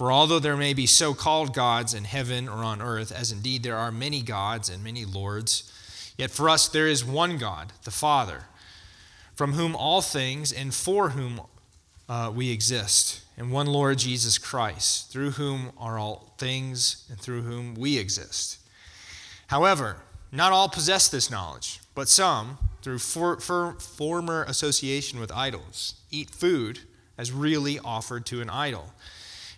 For although there may be so called gods in heaven or on earth, as indeed there are many gods and many lords, yet for us there is one God, the Father, from whom all things and for whom uh, we exist, and one Lord Jesus Christ, through whom are all things and through whom we exist. However, not all possess this knowledge, but some, through for, for, former association with idols, eat food as really offered to an idol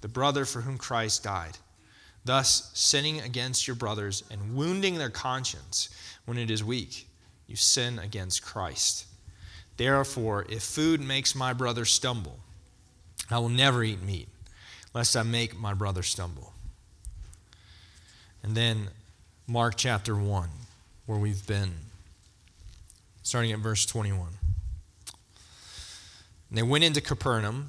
the brother for whom Christ died, thus sinning against your brothers and wounding their conscience when it is weak. You sin against Christ. Therefore, if food makes my brother stumble, I will never eat meat, lest I make my brother stumble. And then Mark chapter 1, where we've been, starting at verse 21. And they went into Capernaum.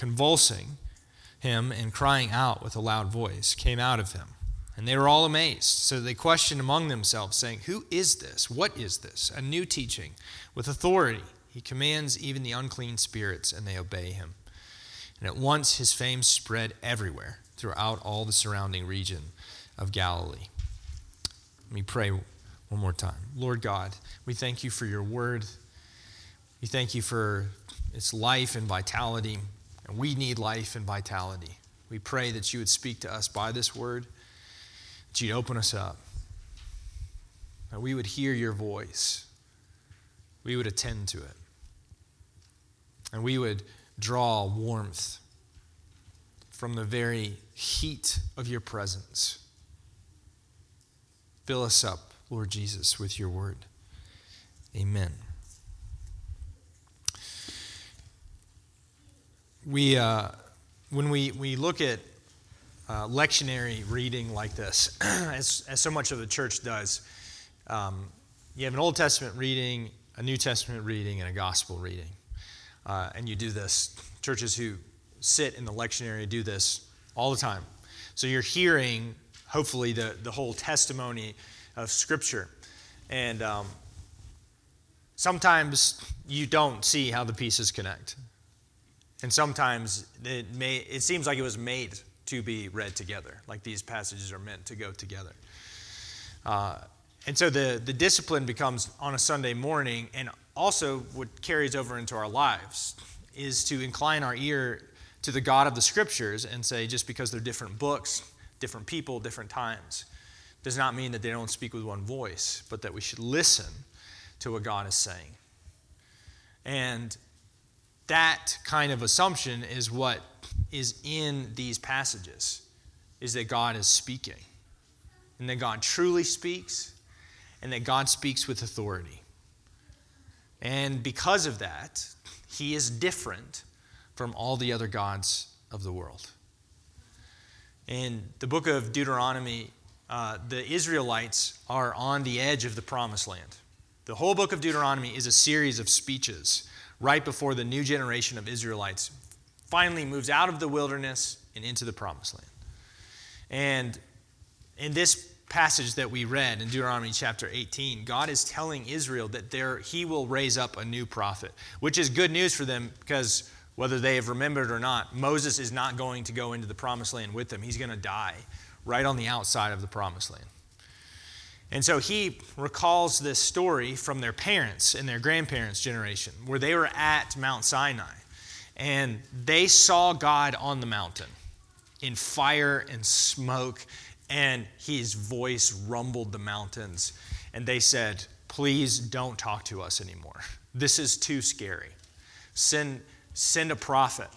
convulsing him and crying out with a loud voice, came out of him. And they were all amazed. So they questioned among themselves, saying, Who is this? What is this? A new teaching with authority. He commands even the unclean spirits, and they obey him. And at once his fame spread everywhere throughout all the surrounding region of Galilee. Let me pray one more time. Lord God, we thank you for your word. We thank you for its life and vitality. And we need life and vitality. We pray that you would speak to us by this word, that you'd open us up, that we would hear your voice, we would attend to it, and we would draw warmth from the very heat of your presence. Fill us up, Lord Jesus, with your word. Amen. We, uh, when we, we look at uh, lectionary reading like this, as, as so much of the church does, um, you have an Old Testament reading, a New Testament reading, and a gospel reading. Uh, and you do this. Churches who sit in the lectionary do this all the time. So you're hearing, hopefully, the, the whole testimony of Scripture. And um, sometimes you don't see how the pieces connect. And sometimes it, may, it seems like it was made to be read together, like these passages are meant to go together. Uh, and so the, the discipline becomes on a Sunday morning, and also what carries over into our lives is to incline our ear to the God of the Scriptures and say, just because they're different books, different people, different times, does not mean that they don't speak with one voice, but that we should listen to what God is saying. And that kind of assumption is what is in these passages is that God is speaking and that God truly speaks and that God speaks with authority. And because of that, he is different from all the other gods of the world. In the book of Deuteronomy, uh, the Israelites are on the edge of the promised land. The whole book of Deuteronomy is a series of speeches right before the new generation of Israelites finally moves out of the wilderness and into the promised land. And in this passage that we read in Deuteronomy chapter 18, God is telling Israel that there, he will raise up a new prophet, which is good news for them because whether they have remembered or not, Moses is not going to go into the promised land with them. He's going to die right on the outside of the promised land. And so he recalls this story from their parents and their grandparents' generation, where they were at Mount Sinai and they saw God on the mountain in fire and smoke, and his voice rumbled the mountains. And they said, Please don't talk to us anymore. This is too scary. Send, send a prophet.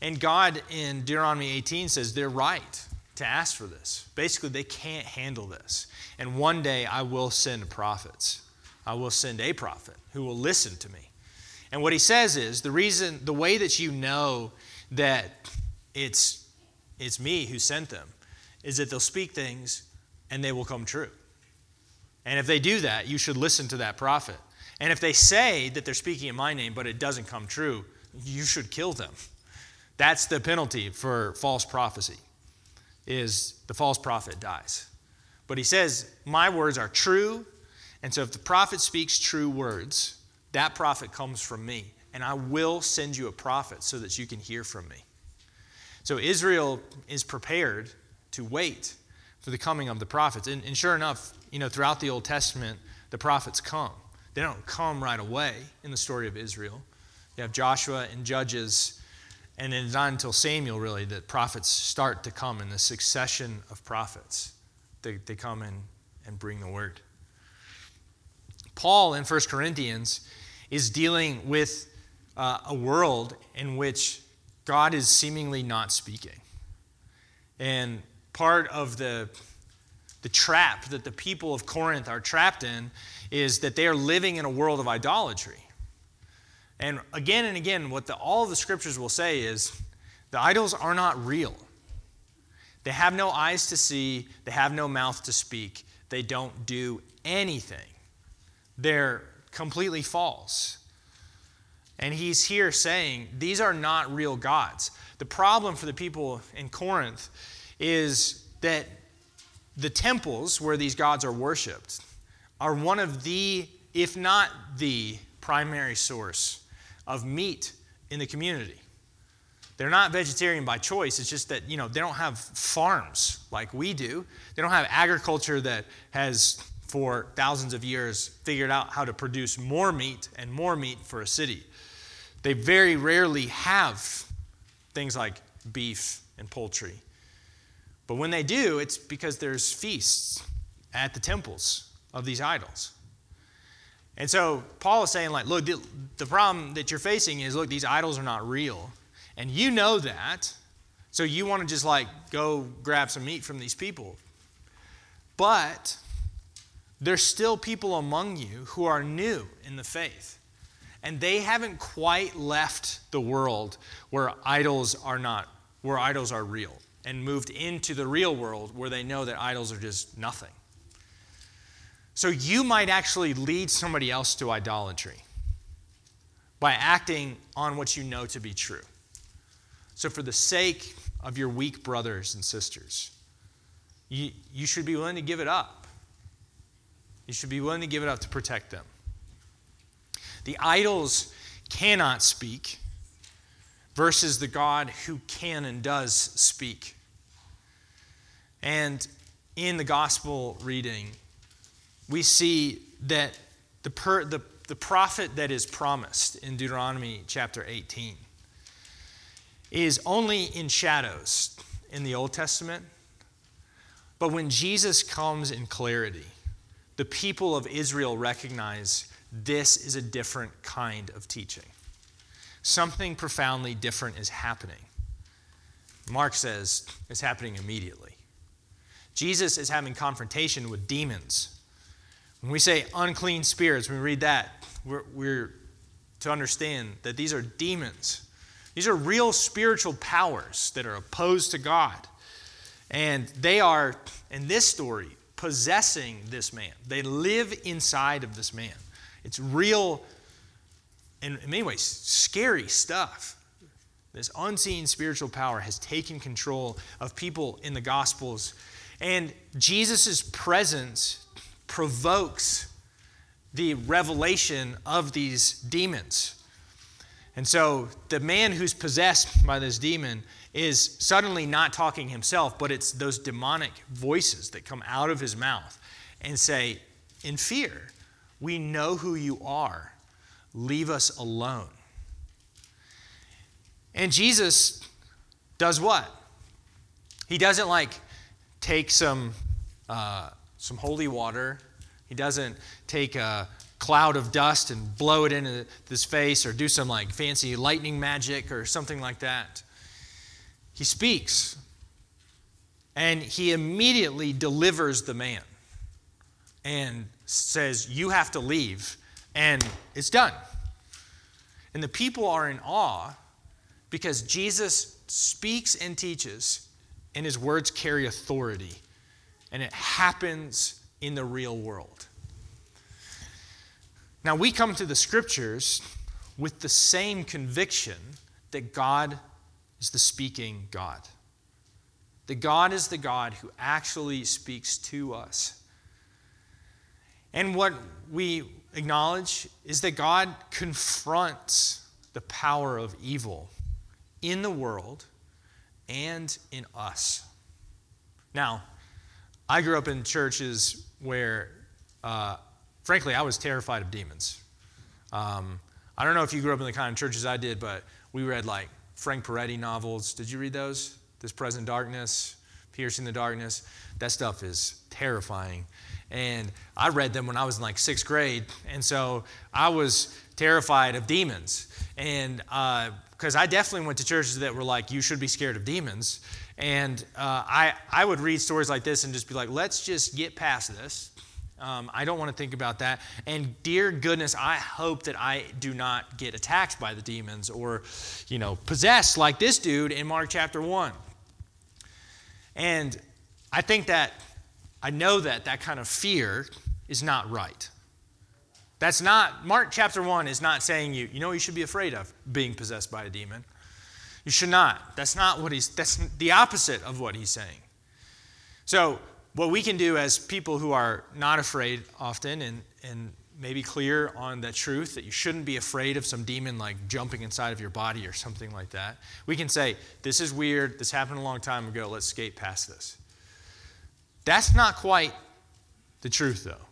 And God in Deuteronomy 18 says they're right to ask for this. Basically, they can't handle this. And one day I will send prophets. I will send a prophet who will listen to me. And what he says is the reason, the way that you know that it's, it's me who sent them is that they'll speak things and they will come true. And if they do that, you should listen to that prophet. And if they say that they're speaking in my name, but it doesn't come true, you should kill them. That's the penalty for false prophecy is the false prophet dies. But he says, My words are true. And so if the prophet speaks true words, that prophet comes from me. And I will send you a prophet so that you can hear from me. So Israel is prepared to wait for the coming of the prophets. And, and sure enough, you know, throughout the Old Testament, the prophets come. They don't come right away in the story of Israel. You have Joshua and Judges, and it's not until Samuel, really, that prophets start to come in the succession of prophets they, they come and, and bring the word. Paul in 1 Corinthians is dealing with uh, a world in which God is seemingly not speaking. And part of the, the trap that the people of Corinth are trapped in is that they are living in a world of idolatry. And again and again, what the, all the scriptures will say is the idols are not real. They have no eyes to see, they have no mouth to speak, they don't do anything. They're completely false. And he's here saying these are not real gods. The problem for the people in Corinth is that the temples where these gods are worshiped are one of the, if not the primary source of meat in the community. They're not vegetarian by choice. It's just that, you know, they don't have farms like we do. They don't have agriculture that has, for thousands of years, figured out how to produce more meat and more meat for a city. They very rarely have things like beef and poultry. But when they do, it's because there's feasts at the temples of these idols. And so Paul is saying, like, look, the, problem that you're facing is, look, these idols are not real. And you know that. So you want to just like go grab some meat from these people. But there's still people among you who are new in the faith. And they haven't quite left the world where idols are not, where idols are real, and moved into the real world where they know that idols are just nothing. So you might actually lead somebody else to idolatry by acting on what you know to be true. So, for the sake of your weak brothers and sisters, you, you should be willing to give it up. You should be willing to give it up to protect them. The idols cannot speak versus the God who can and does speak. And in the gospel reading, we see that the, per, the, the prophet that is promised in Deuteronomy chapter 18 is only in shadows in the Old Testament. But when Jesus comes in clarity, the people of Israel recognize this is a different kind of teaching. Something profoundly different is happening. Mark says it's happening immediately. Jesus is having confrontation with demons. When we say unclean spirits, when we read that, we're, we're to understand that these are demons these are real spiritual powers that are opposed to God. And they are, in this story, possessing this man. They live inside of this man. It's real, in many ways, scary stuff. This unseen spiritual power has taken control of people in the Gospels. And Jesus' presence provokes the revelation of these demons. And so the man who's possessed by this demon is suddenly not talking himself, but it's those demonic voices that come out of his mouth and say, in fear, we know who you are. Leave us alone. And Jesus does what? He doesn't like take some, uh, some holy water. He doesn't take a cloud of dust and blow it into his face or do some like fancy lightning magic or something like that. He speaks and he immediately delivers the man and says, You have to leave. And it's done. And the people are in awe because Jesus speaks and teaches, and his words carry authority. And it happens in the real world. Now, we come to the scriptures with the same conviction that God is the speaking God. That God is the God who actually speaks to us. And what we acknowledge is that God confronts the power of evil in the world and in us. Now, I grew up in churches where, uh, frankly, I was terrified of demons. Um, I don't know if you grew up in the kind of churches I did, but we read like Frank Peretti novels. Did you read those? This Present Darkness, Piercing the Darkness. That stuff is terrifying. And I read them when I was in like sixth grade. And so I was terrified of demons. And because uh, I definitely went to churches that were like, you should be scared of demons. And uh, I, I would read stories like this and just be like, let's just get past this. Um, I don't want to think about that. And dear goodness, I hope that I do not get attacked by the demons or, you know, possessed like this dude in Mark chapter 1. And I think that, I know that that kind of fear is not right. That's not, Mark chapter 1 is not saying you, you know you should be afraid of being possessed by a demon. You should not. That's not what he's, that's the opposite of what he's saying. So, what we can do as people who are not afraid often and, and maybe clear on the truth that you shouldn't be afraid of some demon like jumping inside of your body or something like that, we can say, This is weird. This happened a long time ago. Let's skate past this. That's not quite the truth, though.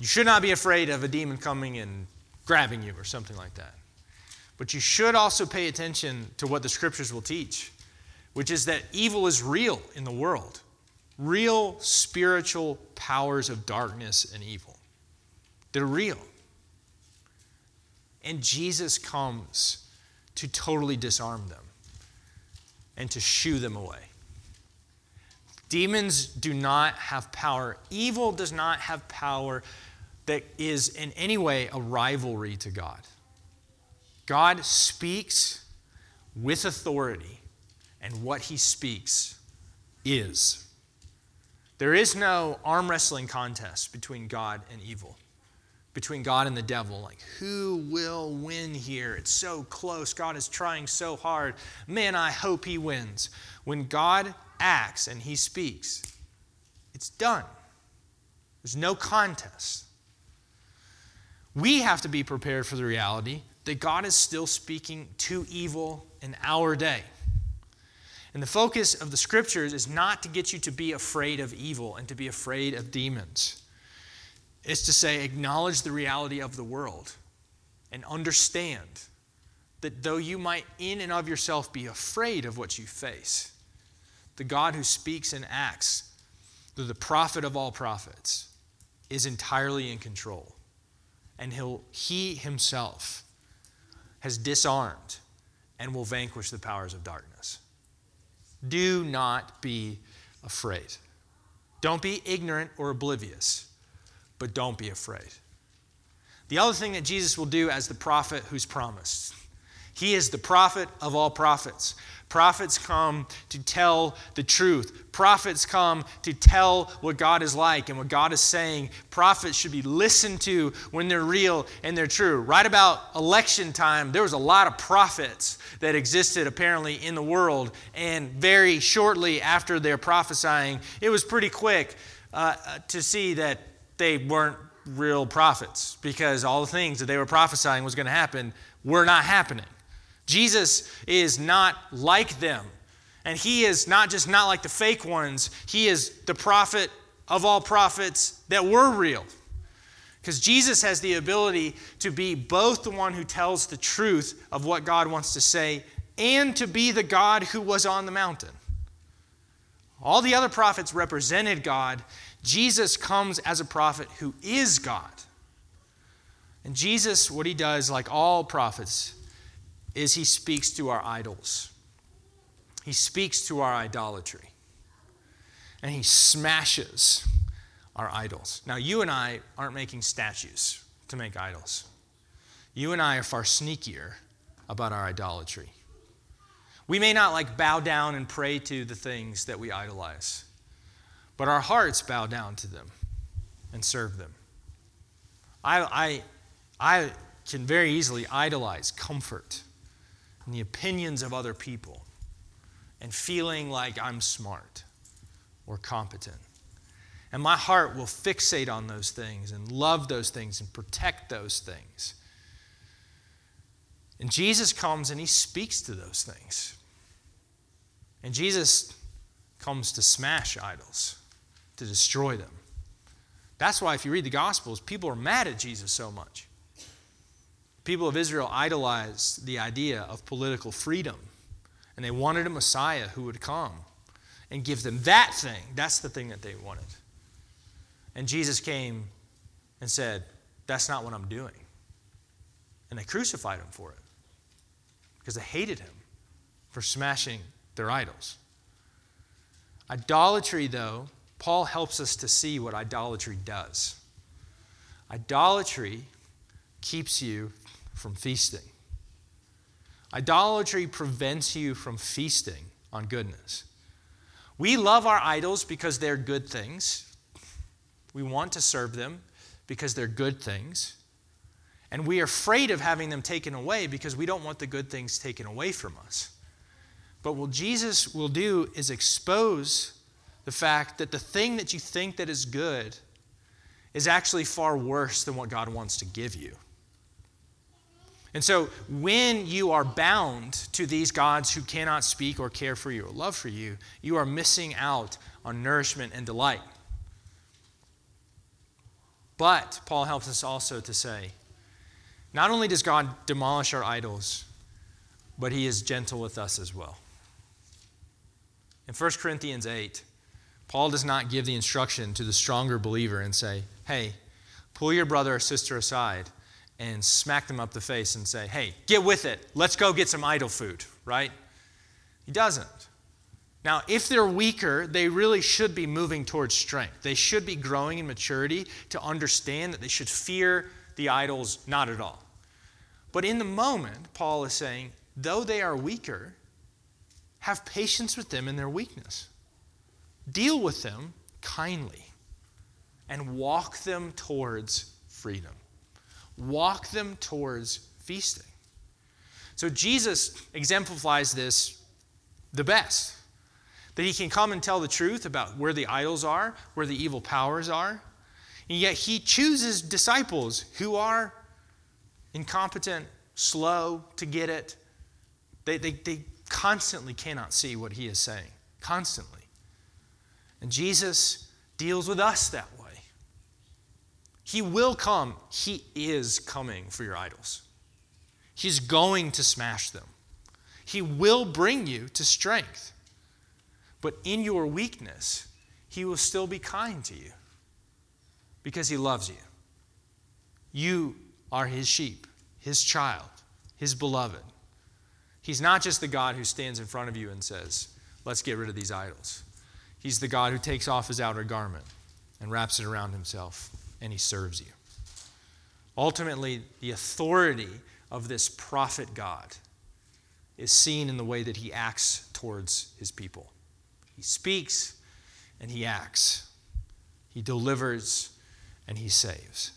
You should not be afraid of a demon coming and grabbing you or something like that. But you should also pay attention to what the scriptures will teach, which is that evil is real in the world real spiritual powers of darkness and evil. They're real. And Jesus comes to totally disarm them and to shoo them away. Demons do not have power. Evil does not have power that is in any way a rivalry to God. God speaks with authority, and what he speaks is. There is no arm wrestling contest between God and evil, between God and the devil. Like, who will win here? It's so close. God is trying so hard. Man, I hope he wins. When God acts and he speaks, it's done. There's no contest. We have to be prepared for the reality that God is still speaking to evil in our day. And the focus of the scriptures is not to get you to be afraid of evil and to be afraid of demons. It's to say, acknowledge the reality of the world and understand that though you might, in and of yourself, be afraid of what you face, the God who speaks and acts, the prophet of all prophets, is entirely in control. And he'll, he himself has disarmed and will vanquish the powers of darkness. Do not be afraid. Don't be ignorant or oblivious, but don't be afraid. The other thing that Jesus will do as the prophet who's promised, He is the prophet of all prophets. Prophets come to tell the truth. Prophets come to tell what God is like and what God is saying. Prophets should be listened to when they're real and they're true. Right about election time, there was a lot of prophets that existed apparently in the world. And very shortly after their prophesying, it was pretty quick uh, to see that they weren't real prophets because all the things that they were prophesying was going to happen were not happening. Jesus is not like them. And he is not just not like the fake ones, he is the prophet of all prophets that were real. Because Jesus has the ability to be both the one who tells the truth of what God wants to say and to be the God who was on the mountain. All the other prophets represented God. Jesus comes as a prophet who is God. And Jesus, what he does, like all prophets, is he speaks to our idols. He speaks to our idolatry. And he smashes our idols. Now, you and I aren't making statues to make idols. You and I are far sneakier about our idolatry. We may not like bow down and pray to the things that we idolize, but our hearts bow down to them and serve them. I, I, I can very easily idolize comfort and the opinions of other people and feeling like I'm smart or competent. And my heart will fixate on those things and love those things and protect those things. And Jesus comes and he speaks to those things. And Jesus comes to smash idols, to destroy them. That's why, if you read the Gospels, people are mad at Jesus so much people of Israel idolized the idea of political freedom, and they wanted a Messiah who would come and give them that thing. That's the thing that they wanted. And Jesus came and said, That's not what I'm doing. And they crucified him for it because they hated him for smashing their idols. Idolatry, though, Paul helps us to see what idolatry does. Idolatry keeps you from feasting. Idolatry prevents you from feasting on goodness. We love our idols because they're good things. We want to serve them because they're good things. And we are afraid of having them taken away because we don't want the good things taken away from us. But what Jesus will do is expose the fact that the thing that you think that is good is actually far worse than what God wants to give you. And so, when you are bound to these gods who cannot speak or care for you or love for you, you are missing out on nourishment and delight. But Paul helps us also to say not only does God demolish our idols, but he is gentle with us as well. In 1 Corinthians 8, Paul does not give the instruction to the stronger believer and say, hey, pull your brother or sister aside and smack them up the face and say, hey, get with it. Let's go get some idol food, right? He doesn't. Now, if they're weaker, they really should be moving towards strength. They should be growing in maturity to understand that they should fear the idols not at all. But in the moment, Paul is saying, though they are weaker, have patience with them in their weakness. Deal with them kindly and walk them towards freedom walk them towards feasting. So Jesus exemplifies this the best that he can come and tell the truth about where the idols are, where the evil powers are. And yet he chooses disciples who are incompetent, slow to get it. They, they, they constantly cannot see what he is saying, constantly. And Jesus deals with us that way. He will come. He is coming for your idols. He's going to smash them. He will bring you to strength. But in your weakness, He will still be kind to you because He loves you. You are His sheep, His child, His beloved. He's not just the God who stands in front of you and says, Let's get rid of these idols. He's the God who takes off His outer garment and wraps it around Himself and he serves you. Ultimately, the authority of this prophet God is seen in the way that he acts towards his people. He speaks and he acts, he delivers and he saves.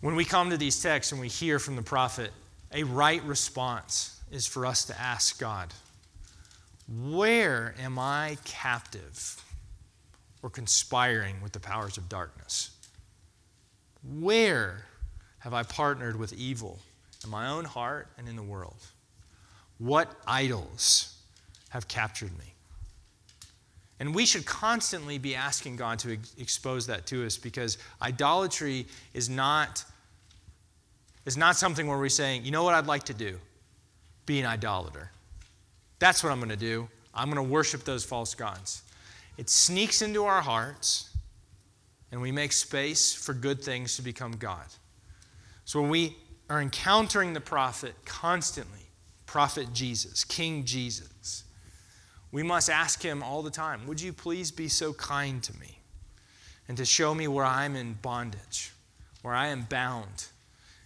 When we come to these texts and we hear from the prophet, a right response is for us to ask God, Where am I captive or conspiring with the powers of darkness? Where have I partnered with evil in my own heart and in the world? What idols have captured me? And we should constantly be asking God to ex- expose that to us because idolatry is not, is not something where we're saying, you know what I'd like to do? Be an idolater. That's what I'm going to do. I'm going to worship those false gods. It sneaks into our hearts and we make space for good things to become God. So when we are encountering the prophet constantly, Prophet Jesus, King Jesus, we must ask him all the time Would you please be so kind to me and to show me where I'm in bondage, where I am bound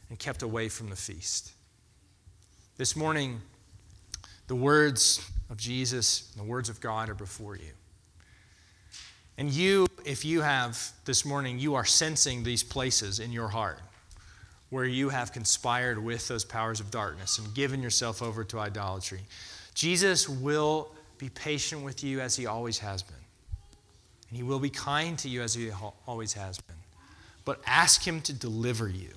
and kept away from the feast? This morning, the words of Jesus, and the words of God are before you. And you, if you have this morning, you are sensing these places in your heart where you have conspired with those powers of darkness and given yourself over to idolatry. Jesus will be patient with you as he always has been. And he will be kind to you as he always has been. But ask him to deliver you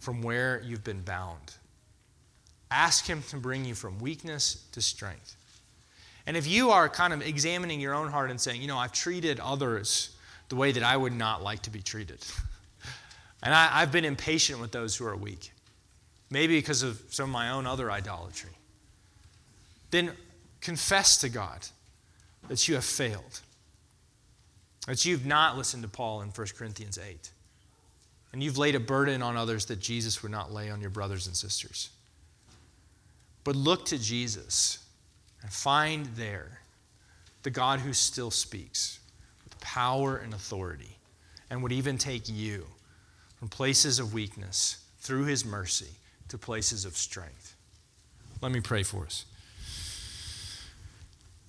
from where you've been bound. Ask him to bring you from weakness to strength. And if you are kind of examining your own heart and saying, you know, I've treated others the way that I would not like to be treated, and I, have been impatient with those who are weak, maybe because of some of my own other idolatry, then confess to God that you have failed, that you've not listened to Paul in 1 Corinthians 8, and you've laid a burden on others that Jesus would not lay on your brothers and sisters. But look to Jesus and find there the God who still speaks with power and authority and would even take you from places of weakness through his mercy to places of strength. Let me pray for us.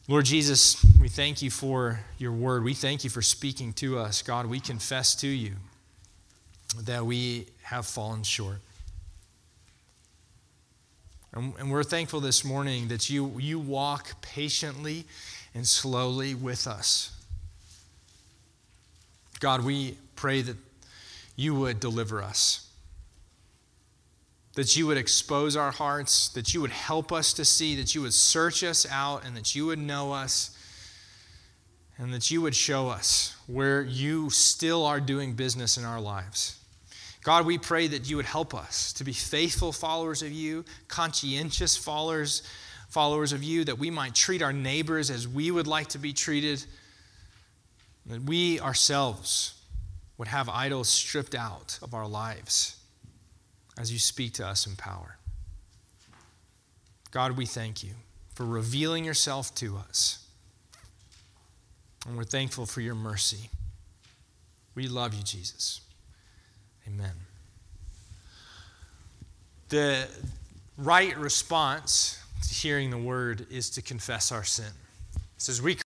Lord Jesus, we thank you for your word. We thank you for speaking to us. God, we confess to you that we have fallen short. And, we're thankful this morning that you, you walk patiently and slowly with us. God, we pray that you would deliver us, that you would expose our hearts, that you would help us to see, that you would search us out, and that you would know us, and that you would show us where you still are doing business in our lives. God, we pray that you would help us to be faithful followers of you, conscientious followers, followers of you, that we might treat our neighbors as we would like to be treated, that we ourselves would have idols stripped out of our lives as you speak to us in power. God, we thank you for revealing yourself to us. And we're thankful for your mercy. We love you, Jesus. Amen. The right response to hearing the word is to confess our sin. It says, we